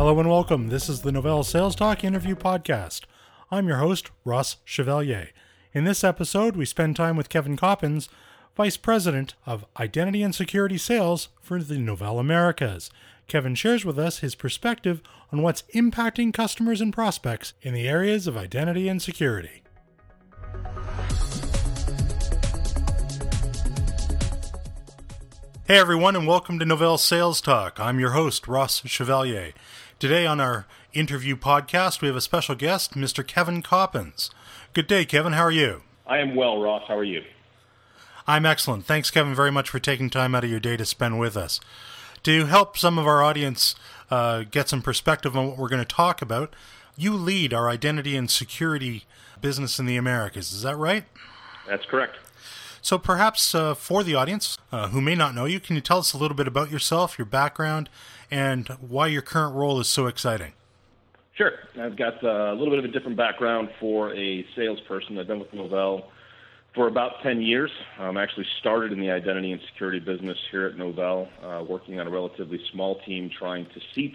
Hello and welcome. This is the Novell Sales Talk Interview Podcast. I'm your host, Ross Chevalier. In this episode, we spend time with Kevin Coppins, Vice President of Identity and Security Sales for the Novell Americas. Kevin shares with us his perspective on what's impacting customers and prospects in the areas of identity and security. Hey everyone, and welcome to Novell Sales Talk. I'm your host, Ross Chevalier. Today on our interview podcast, we have a special guest, Mr. Kevin Coppins. Good day, Kevin. How are you? I am well, Ross. How are you? I'm excellent. Thanks, Kevin, very much for taking time out of your day to spend with us. To help some of our audience uh, get some perspective on what we're going to talk about, you lead our identity and security business in the Americas. Is that right? That's correct. So perhaps uh, for the audience uh, who may not know you, can you tell us a little bit about yourself, your background, and why your current role is so exciting? Sure. I've got uh, a little bit of a different background for a salesperson. I've been with Novell for about 10 years. I um, actually started in the identity and security business here at Novell, uh, working on a relatively small team trying to seat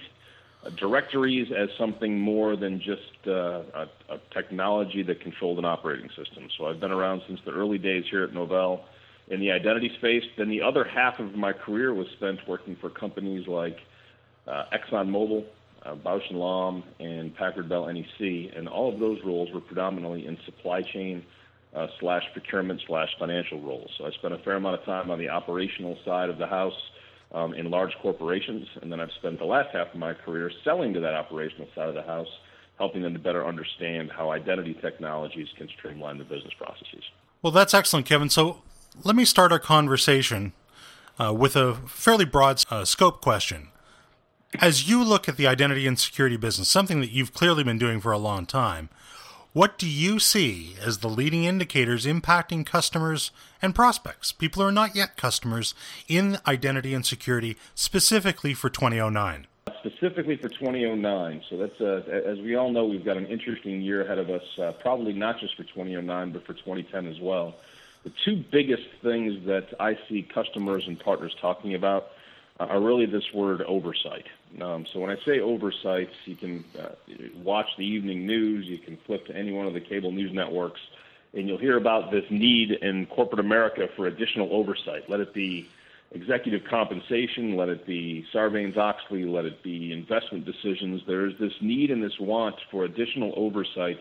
uh, directories as something more than just uh, a, a, technology that controlled an operating system. So I've been around since the early days here at Novell in the identity space. Then the other half of my career was spent working for companies like uh, ExxonMobil, uh, Bausch & Lomb, and Packard Bell NEC, and all of those roles were predominantly in supply chain uh, slash procurement slash financial roles. So I spent a fair amount of time on the operational side of the house um, in large corporations, and then I've spent the last half of my career selling to that operational side of the house, helping them to better understand how identity technologies can streamline the business processes. Well, that's excellent, Kevin. So let me start our conversation uh, with a fairly broad uh, scope question. As you look at the identity and security business, something that you've clearly been doing for a long time, what do you see as the leading indicators impacting customers and prospects, people who are not yet customers, in identity and security, specifically for 2009? Specifically for 2009. So that's, uh, as we all know, we've got an interesting year ahead of us, uh, probably not just for 2009, but for 2010 as well. The two biggest things that I see customers and partners talking about are really this word oversight. Um, so when I say oversight, you can uh, watch the evening news, you can flip to any one of the cable news networks, and you'll hear about this need in corporate America for additional oversight. Let it be executive compensation, let it be Sarbanes Oxley, let it be investment decisions. There is this need and this want for additional oversight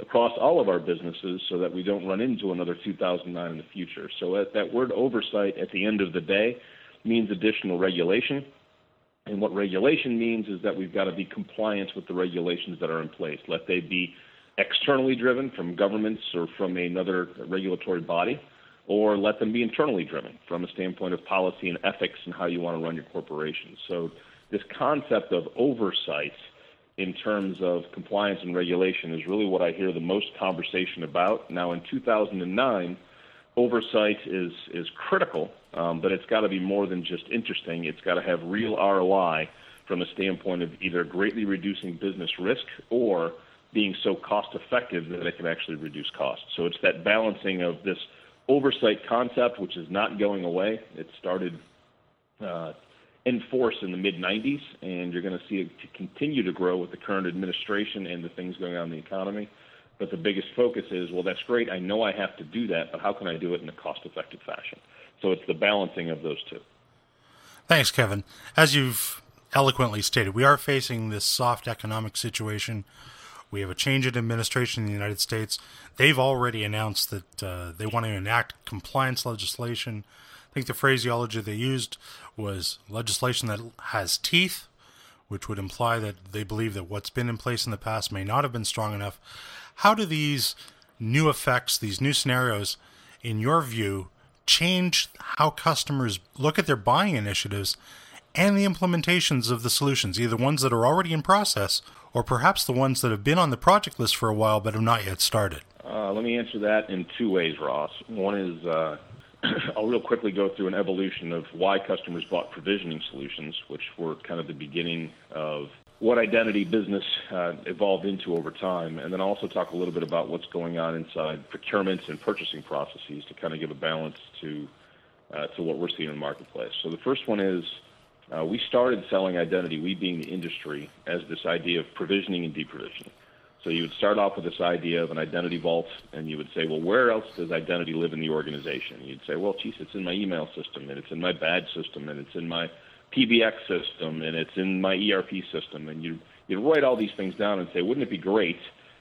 across all of our businesses so that we don't run into another 2009 in the future. So that word oversight at the end of the day means additional regulation. And what regulation means is that we've got to be compliant with the regulations that are in place. Let they be externally driven from governments or from another regulatory body, or let them be internally driven from a standpoint of policy and ethics and how you want to run your corporation. So, this concept of oversight in terms of compliance and regulation is really what I hear the most conversation about. Now, in 2009, oversight is is critical, um, but it's got to be more than just interesting. It's got to have real ROI from a standpoint of either greatly reducing business risk or being so cost effective that it can actually reduce costs. So it's that balancing of this oversight concept, which is not going away. It started uh, in force in the mid 90s, and you're going to see it to continue to grow with the current administration and the things going on in the economy. But the biggest focus is, well, that's great. I know I have to do that, but how can I do it in a cost effective fashion? So it's the balancing of those two. Thanks, Kevin. As you've eloquently stated, we are facing this soft economic situation. We have a change in administration in the United States. They've already announced that uh, they want to enact compliance legislation. I think the phraseology they used was legislation that has teeth, which would imply that they believe that what's been in place in the past may not have been strong enough. How do these new effects, these new scenarios, in your view, change how customers look at their buying initiatives and the implementations of the solutions, either ones that are already in process or perhaps the ones that have been on the project list for a while but have not yet started? Uh, let me answer that in two ways, Ross. One is uh, I'll real quickly go through an evolution of why customers bought provisioning solutions, which were kind of the beginning of what identity business uh, evolved into over time, and then also talk a little bit about what's going on inside procurements and purchasing processes to kind of give a balance to uh, to what we're seeing in the marketplace. So the first one is Uh, we started selling identity, we being the industry, as this idea of provisioning and deprovisioning. So you would start off with this idea of an identity vault, and you would say, well, where else does identity live in the organization? And you'd say, well, geez, it's in my email system, and it's in my badge system, and it's in my PBX system, and it's in my ERP system. And you you'd write all these things down and say, wouldn't it be great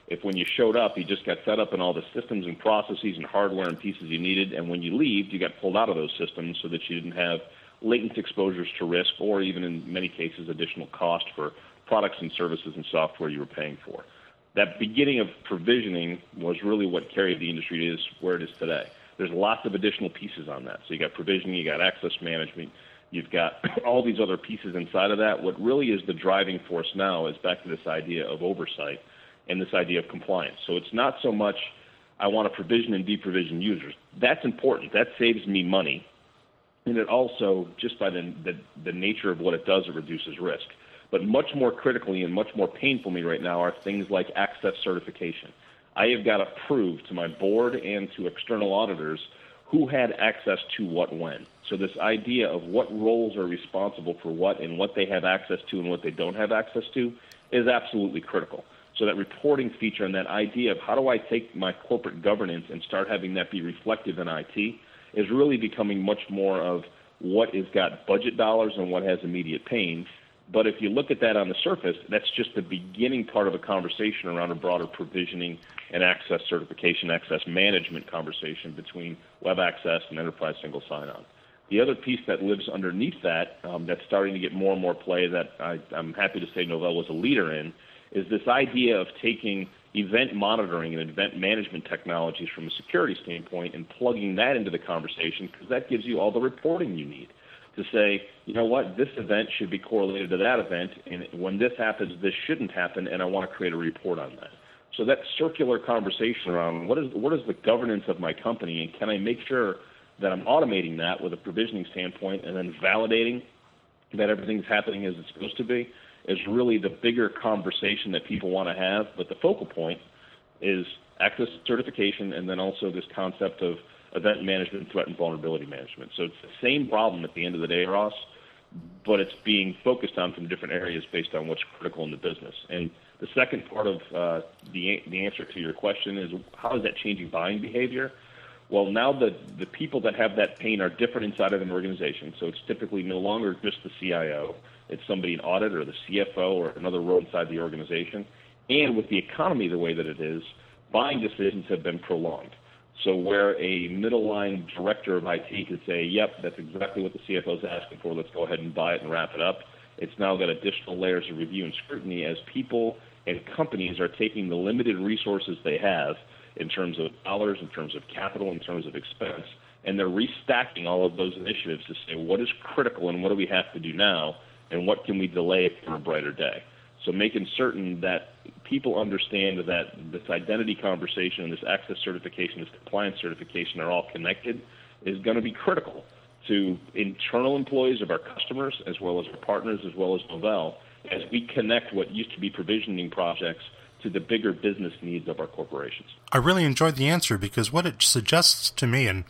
if when you showed up, you just got set up in all the systems and processes and hardware and pieces you needed, and when you leave, you got pulled out of those systems so that you didn't have latent exposures to risk, or even in many cases, additional cost for products and services and software you were paying for that beginning of provisioning was really what carried the industry is where it is today. There's lots of additional pieces on that. So you got provisioning, you got access management, you've got all these other pieces inside of that. What really is the driving force now is back to this idea of oversight and this idea of compliance. So it's not so much I want to provision and deprovision users. That's important. That saves me money. And it also, just by the, the, the nature of what it does, it reduces risk. But much more critically and much more painful me right now are things like access certification. I have got to prove to my board and to external auditors who had access to what when. So this idea of what roles are responsible for what and what they have access to and what they don't have access to is absolutely critical. So that reporting feature and that idea of how do I take my corporate governance and start having that be reflective in IT is really becoming much more of what has got budget dollars and what has immediate pain but if you look at that on the surface, that's just the beginning part of a conversation around a broader provisioning and access certification, access management conversation between web access and enterprise single sign-on. The other piece that lives underneath that, um, that's starting to get more and more play, that I, I'm happy to say Novell was a leader in, is this idea of taking event monitoring and event management technologies from a security standpoint and plugging that into the conversation because that gives you all the reporting you need to say, you know what, this event should be correlated to that event, and when this happens, this shouldn't happen, and I want to create a report on that. So that circular conversation around what is what is the governance of my company, and can I make sure that I'm automating that with a provisioning standpoint, and then validating that everything's happening as it's supposed to be, is really the bigger conversation that people want to have. But the focal point is access certification, and then also this concept of event management, threat and vulnerability management. So it's the same problem at the end of the day, Ross, but it's being focused on from different areas based on what's critical in the business. And the second part of uh, the the answer to your question is how is that changing buying behavior? Well, now the the people that have that pain are different inside of an organization. So it's typically no longer just the CIO; it's somebody in audit or the CFO or another role inside the organization. And with the economy the way that it is, buying decisions have been prolonged. So where a middle line director of IT could say, "Yep, that's exactly what the CFO is asking for. Let's go ahead and buy it and wrap it up." It's now got additional layers of review and scrutiny as people and companies are taking the limited resources they have in terms of dollars, in terms of capital, in terms of expense, and they're restacking all of those initiatives to say what is critical and what do we have to do now, and what can we delay for a brighter day. So making certain that people understand that this identity conversation and this access certification, this compliance certification are all connected is going to be critical to internal employees of our customers as well as our partners as well as Novell as we connect what used to be provisioning projects to the bigger business needs of our corporations. I really enjoyed the answer because what it suggests to me, and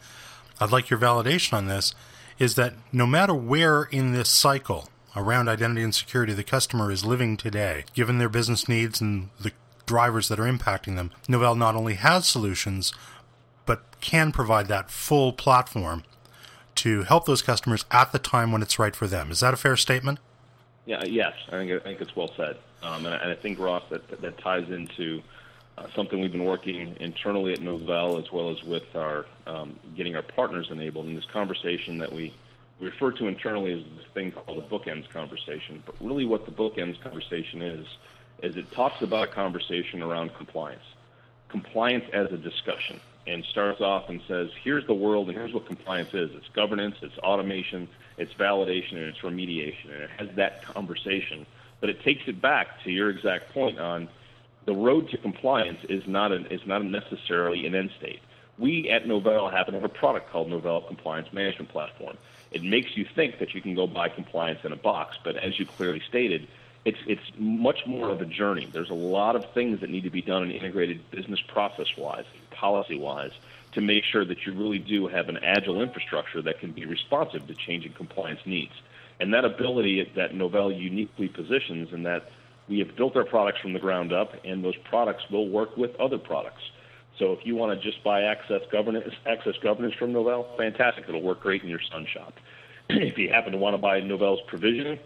I'd like your validation on this, is that no matter where in this cycle around identity and security the customer is living today, given their business needs and the drivers that are impacting them. Novell not only has solutions, but can provide that full platform to help those customers at the time when it's right for them. Is that a fair statement? Yeah, yes, I think, I think it's well said. Um, and, I, and, I, think, Ross, that, that ties into uh, something we've been working internally at Novell as well as with our um, getting our partners enabled in this conversation that we we refer to internally as this thing called the bookends conversation. But really, what the bookends conversation is, is it talks about a conversation around compliance, compliance as a discussion, and starts off and says, here's the world, and here's what compliance is. It's governance, it's automation, it's validation, and it's remediation, and it has that conversation. But it takes it back to your exact point on the road to compliance is not an, is not necessarily an end state. We at Novell happen to have a product called Novell Compliance Management Platform it makes you think that you can go buy compliance in a box. But as you clearly stated, it's it's much more of a journey. There's a lot of things that need to be done and integrated business process wise, policy wise, to make sure that you really do have an agile infrastructure that can be responsive to changing compliance needs. And that ability that Novell uniquely positions in that we have built our products from the ground up, and those products will work with other products. So if you want to just buy access governance, access governance from Novell, fantastic. It'll work great in your Sun shop. if you happen to want to buy Novell's provisioning,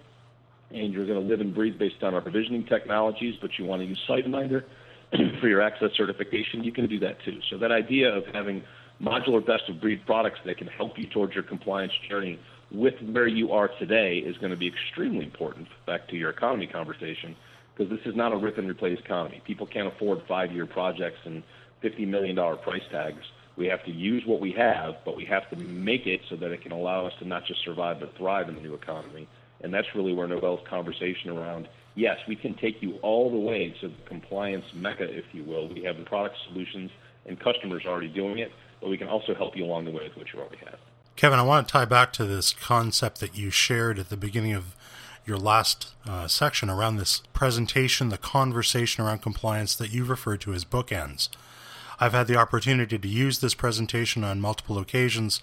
and you're going to live and breathe based on our provisioning technologies, but you want to use SiteMinder for your access certification, you can do that too. So that idea of having modular best of breed products that can help you towards your compliance journey with where you are today is going to be extremely important back to your economy conversation because this is not a rip and replace economy. People can't afford five year projects and $50 million price tags. We have to use what we have, but we have to make it so that it can allow us to not just survive but thrive in the new economy. And that's really where Novell's conversation around yes, we can take you all the way to the compliance mecca, if you will. We have the product solutions and customers already doing it, but we can also help you along the way with what you already have. Kevin, I want to tie back to this concept that you shared at the beginning of your last uh, section around this presentation, the conversation around compliance that you referred to as bookends. I've had the opportunity to use this presentation on multiple occasions,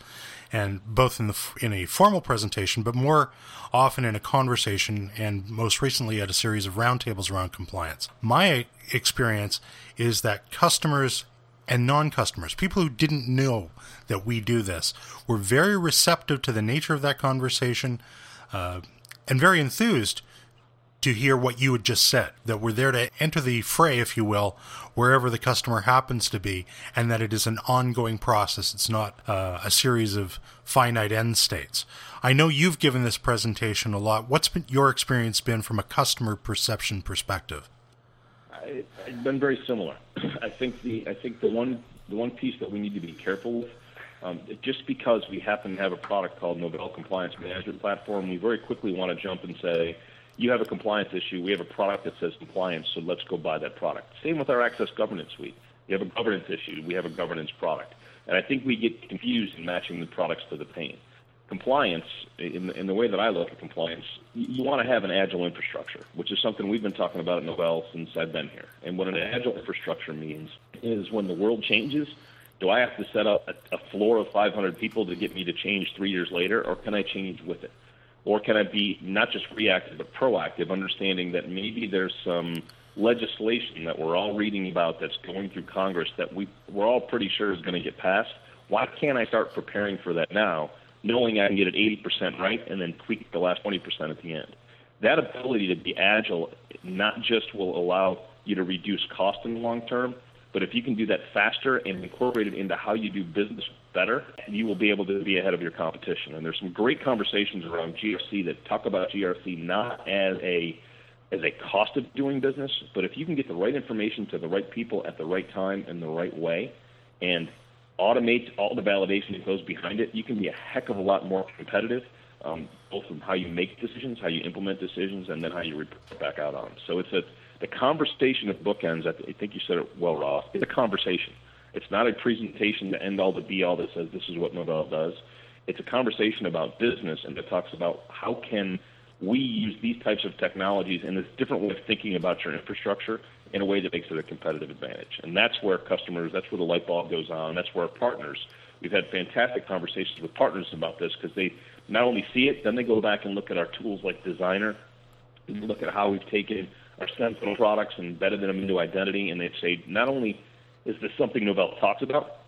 and both in the in a formal presentation, but more often in a conversation, and most recently at a series of roundtables around compliance. My experience is that customers and non-customers, people who didn't know that we do this, were very receptive to the nature of that conversation, uh, and very enthused to hear what you had just said that we're there to enter the fray, if you will, wherever the customer happens to be, and that it is an ongoing process. It's not uh, a series of finite end states. I know you've given this presentation a lot. What's been your experience been from a customer perception perspective? I, it's been very similar. I think the I think the one the one piece that we need to be careful with um, just because we happen to have a product called Novell Compliance Management Platform, we very quickly want to jump and say, you have a compliance issue. We have a product that says compliance, so let's go buy that product. Same with our Access Governance Suite. You have a governance issue. We have a governance product. And I think we get confused in matching the products to the pain. Compliance, in, in the way that I look at compliance, you, you want to have an agile infrastructure, which is something we've been talking about at Novell since I've been here. And what an agile infrastructure means is when the world changes, do I have to set up a, a floor of 500 people to get me to change three years later, or can I change with it? Or can I be not just reactive but proactive, understanding that maybe there's some legislation that we're all reading about that's going through Congress that we, we're all pretty sure is going to get passed? Why can't I start preparing for that now, knowing I can get it 80% right and then tweak the last 20% at the end? That ability to be agile not just will allow you to reduce cost in the long term, but if you can do that faster and incorporate it into how you do business better, you will be able to be ahead of your competition. And there's some great conversations around GRC that talk about GRC not as a as a cost of doing business, but if you can get the right information to the right people at the right time in the right way, and automate all the validation that goes behind it, you can be a heck of a lot more competitive, um, both from how you make decisions, how you implement decisions, and then how you report back out on them. So it's a the conversation of bookends, I think you said it well, Ross, it's a conversation. It's not a presentation to end all the be all that says this is what Novell does. It's a conversation about business and it talks about how can we use these types of technologies and this different way of thinking about your infrastructure in a way that makes it a competitive advantage. And that's where customers, that's where the light bulb goes on. That's where our partners, we've had fantastic conversations with partners about this because they not only see it, then they go back and look at our tools like Designer, and look at how we've taken our Sentinel products and embedded them into identity, and they say not only is this something Novell talks about,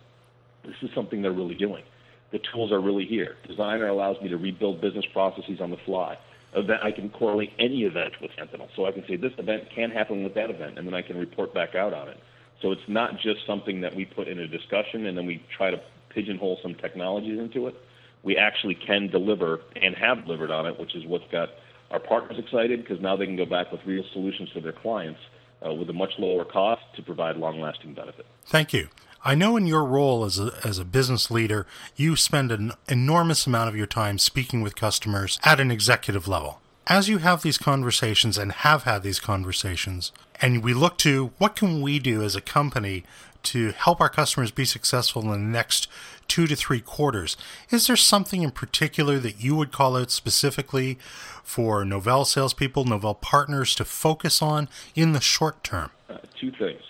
this is something they're really doing. The tools are really here. Designer allows me to rebuild business processes on the fly. Event, I can correlate any event with Sentinel, so I can say this event can happen with that event, and then I can report back out on it. So it's not just something that we put in a discussion and then we try to pigeonhole some technologies into it. We actually can deliver and have delivered on it, which is what's got our partners excited because now they can go back with real solutions for their clients uh, with a much lower cost to provide long-lasting benefit. Thank you. I know in your role as a, as a business leader, you spend an enormous amount of your time speaking with customers at an executive level. As you have these conversations and have had these conversations, and we look to what can we do as a company to help our customers be successful in the next two to three quarters. Is there something in particular that you would call out specifically for Novell salespeople, Novell partners to focus on in the short term? Uh, two things.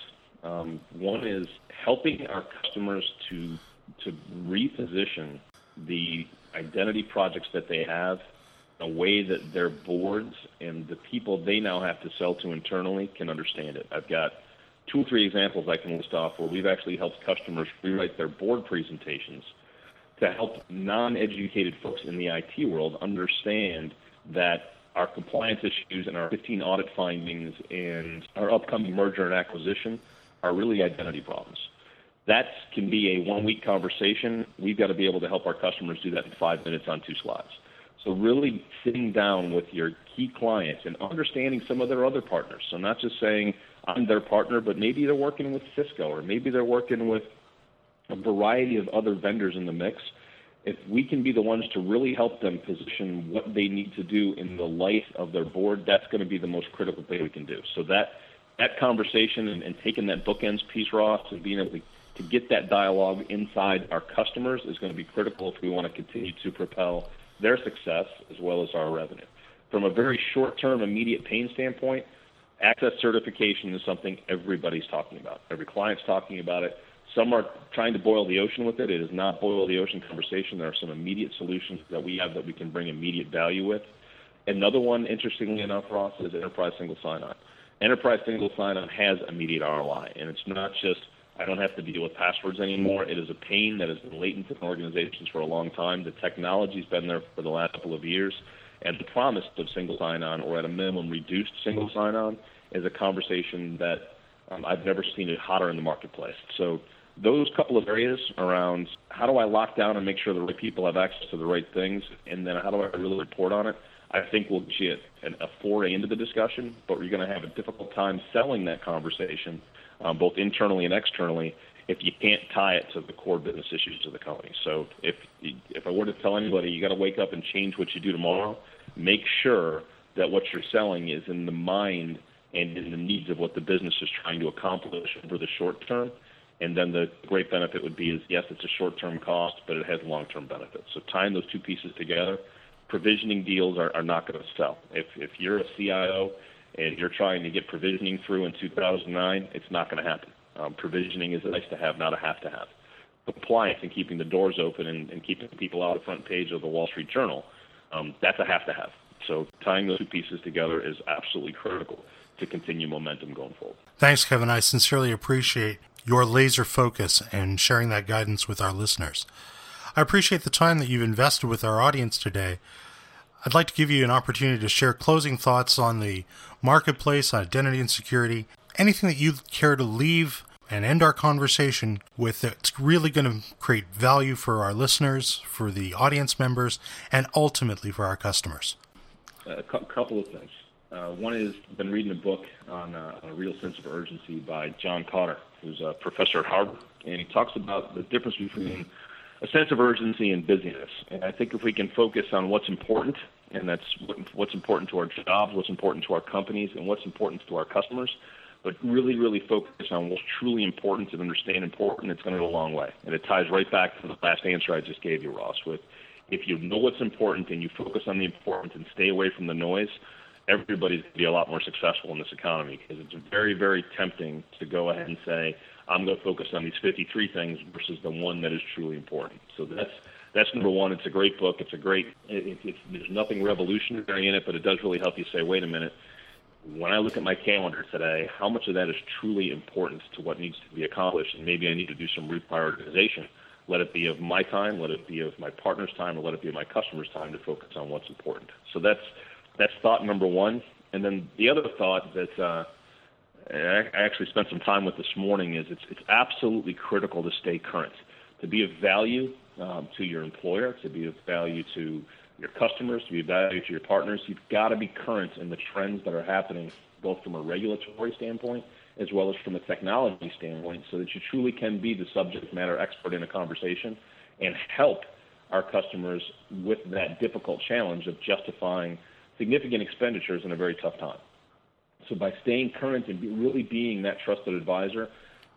Um, one is helping our customers to to reposition the identity projects that they have a way that their boards and the people they now have to sell to internally can understand it. I've got two or three examples I can list off where we've actually helped customers rewrite their board presentations to help non-educated folks in the IT world understand that our compliance issues and our 15 audit findings and our upcoming merger and acquisition are really identity problems. That can be a one-week conversation. We've got to be able to help our customers do that in five minutes on two slides. So really sitting down with your key clients and understanding some of their other partners. So not just saying I'm their partner, but maybe they're working with Cisco or maybe they're working with a variety of other vendors in the mix. If we can be the ones to really help them position what they need to do in the light of their board, that's going to be the most critical thing we can do. So that that conversation and, and taking that bookends piece, Ross, and being able to, to get that dialogue inside our customers is going to be critical if we want to continue to propel their success as well as our revenue. From a very short-term, immediate pain standpoint, access certification is something everybody's talking about. Every client's talking about it. Some are trying to boil the ocean with it. It is not boil the ocean conversation. There are some immediate solutions that we have that we can bring immediate value with. Another one, interestingly enough, Ross, is enterprise single sign-on. Enterprise single sign-on has immediate ROI, and it's not just I don't have to deal with passwords anymore. It is a pain that has been latent in organizations for a long time. The technology's been there for the last couple of years, and the promise of single sign-on, or at a minimum reduced single sign-on, is a conversation that um, I've never seen it hotter in the marketplace. So those couple of areas around how do I lock down and make sure the right people have access to the right things, and then how do I really report on it, I think will get a foray into the discussion, but we're going to have a difficult time selling that conversation, um, both internally and externally, if you can't tie it to the core business issues of the company. So if if I were to tell anybody you got to wake up and change what you do tomorrow, make sure that what you're selling is in the mind and in the needs of what the business is trying to accomplish over the short term. And then the great benefit would be is yes, it's a short-term cost, but it has long-term benefits. So tying those two pieces together, provisioning deals are, are not going to sell. If if you're a CIO and you're trying to get provisioning through in 2009, it's not going to happen. Um, provisioning is a nice to have, not a have to have. Compliance and keeping the doors open and, and keeping people out of the front page of the Wall Street Journal, um, that's a have to have. So tying those two pieces together is absolutely critical to continue momentum going forward. Thanks, Kevin. I sincerely appreciate your laser focus and sharing that guidance with our listeners. I appreciate the time that you've invested with our audience today. I'd like to give you an opportunity to share closing thoughts on the marketplace, on identity and security, anything that you'd care to leave and end our conversation with that's really going to create value for our listeners, for the audience members, and ultimately for our customers. A couple of things. Uh, one is I've been reading a book on, uh, a real sense of urgency by John Kotter, who's a professor at Harvard, and he talks about the difference between a sense of urgency and busyness. And I think if we can focus on what's important, and that's what's important to our jobs, what's important to our companies, and what's important to our customers, but really, really focus on what's truly important and understand important, it's going to go a long way. And it ties right back to the last answer I just gave you, Ross, with if you know what's important and you focus on the important and stay away from the noise, everybody's going to be a lot more successful in this economy because it's very, very tempting to go ahead and say, I'm going to focus on these 53 things versus the one that is truly important. So that's that's number one. It's a great book. It's a great. It, it, there's nothing revolutionary in it, but it does really help you say, wait a minute. When I look at my calendar today, how much of that is truly important to what needs to be accomplished, and maybe I need to do some reprioritization. Let it be of my time, let it be of my partner's time, or let it be of my customer's time to focus on what's important. So that's that's thought number one. And then the other thought that uh, I actually spent some time with this morning is it's, it's absolutely critical to stay current, to be of value um, to your employer, to be of value to your customers, to be of value to your partners. You've got to be current in the trends that are happening, both from a regulatory standpoint as well as from a technology standpoint, so that you truly can be the subject matter expert in a conversation and help our customers with that difficult challenge of justifying significant expenditures in a very tough time. So by staying current and be, really being that trusted advisor,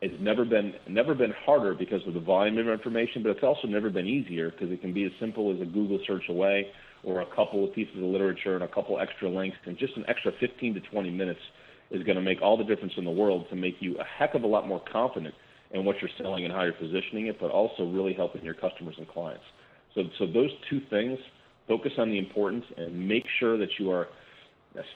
it's never been never been harder because of the volume of information, but it's also never been easier because it can be as simple as a Google search away or a couple of pieces of literature and a couple extra links and just an extra 15 to 20 minutes is going to make all the difference in the world to make you a heck of a lot more confident in what you're selling and how you're positioning it, but also really helping your customers and clients. So, so those two things Focus on the importance and make sure that you are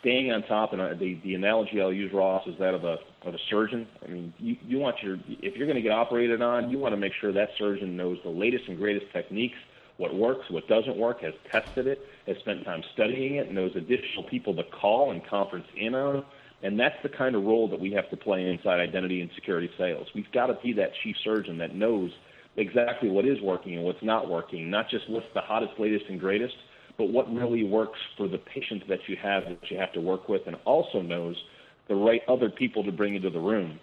staying on top. And the the analogy I'll use, Ross, is that of a of a surgeon. I mean, you you want your if you're going to get operated on, you want to make sure that surgeon knows the latest and greatest techniques, what works, what doesn't work, has tested it, has spent time studying it, knows additional people to call and conference in on. And that's the kind of role that we have to play inside identity and security sales. We've got to be that chief surgeon that knows exactly what is working and what's not working, not just what's the hottest, latest, and greatest, but what really works for the patient that you have that you have to work with, and also knows the right other people to bring into the room.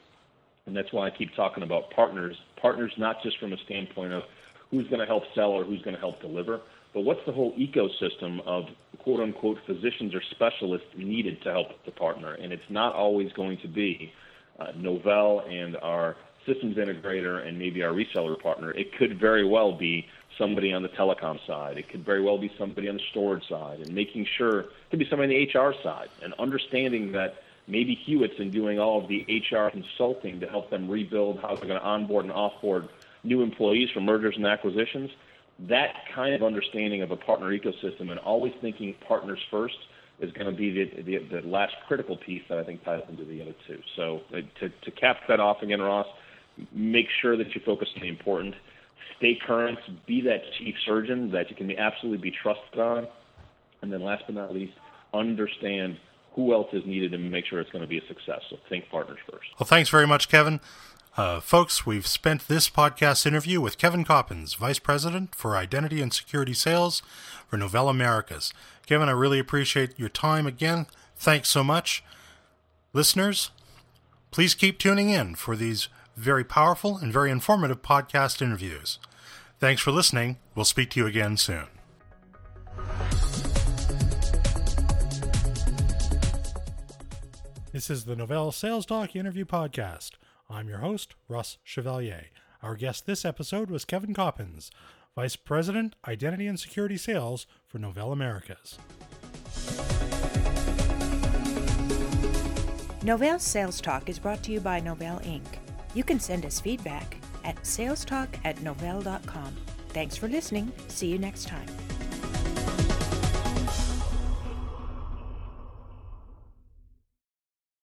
And that's why I keep talking about partners. Partners not just from a standpoint of who's going to help sell or who's going to help deliver, but what's the whole ecosystem of quote unquote physicians or specialists needed to help the partner? And it's not always going to be uh, Novell and our systems integrator and maybe our reseller partner. It could very well be somebody on the telecom side. It could very well be somebody on the storage side, and making sure it could be somebody on the HR side, and understanding that maybe Hewitt's in doing all of the HR consulting to help them rebuild how they're going to onboard and offboard new employees for mergers and acquisitions. That kind of understanding of a partner ecosystem and always thinking partners first is going to be the, the, the last critical piece that I think ties into the other two. So uh, to, to cap that off again, Ross, make sure that you focus on the important stay current, be that chief surgeon that you can absolutely be trusted on, and then last but not least, understand who else is needed and make sure it's going to be a success. So think partners first. Well, thanks very much, Kevin. Uh, folks, we've spent this podcast interview with Kevin Coppins, Vice President for Identity and Security Sales for Novell Americas. Kevin, I really appreciate your time again. Thanks so much. Listeners, please keep tuning in for these very powerful and very informative podcast interviews. Thanks for listening. We'll speak to you again soon. This is the Novell Sales Talk Interview Podcast. I'm your host, Ross Chevalier. Our guest this episode was Kevin Coppins, Vice President, Identity and Security Sales for Novell Americas. Novell Sales Talk is brought to you by Novell Inc. You can send us feedback at salestalk at novell.com. Thanks for listening. See you next time.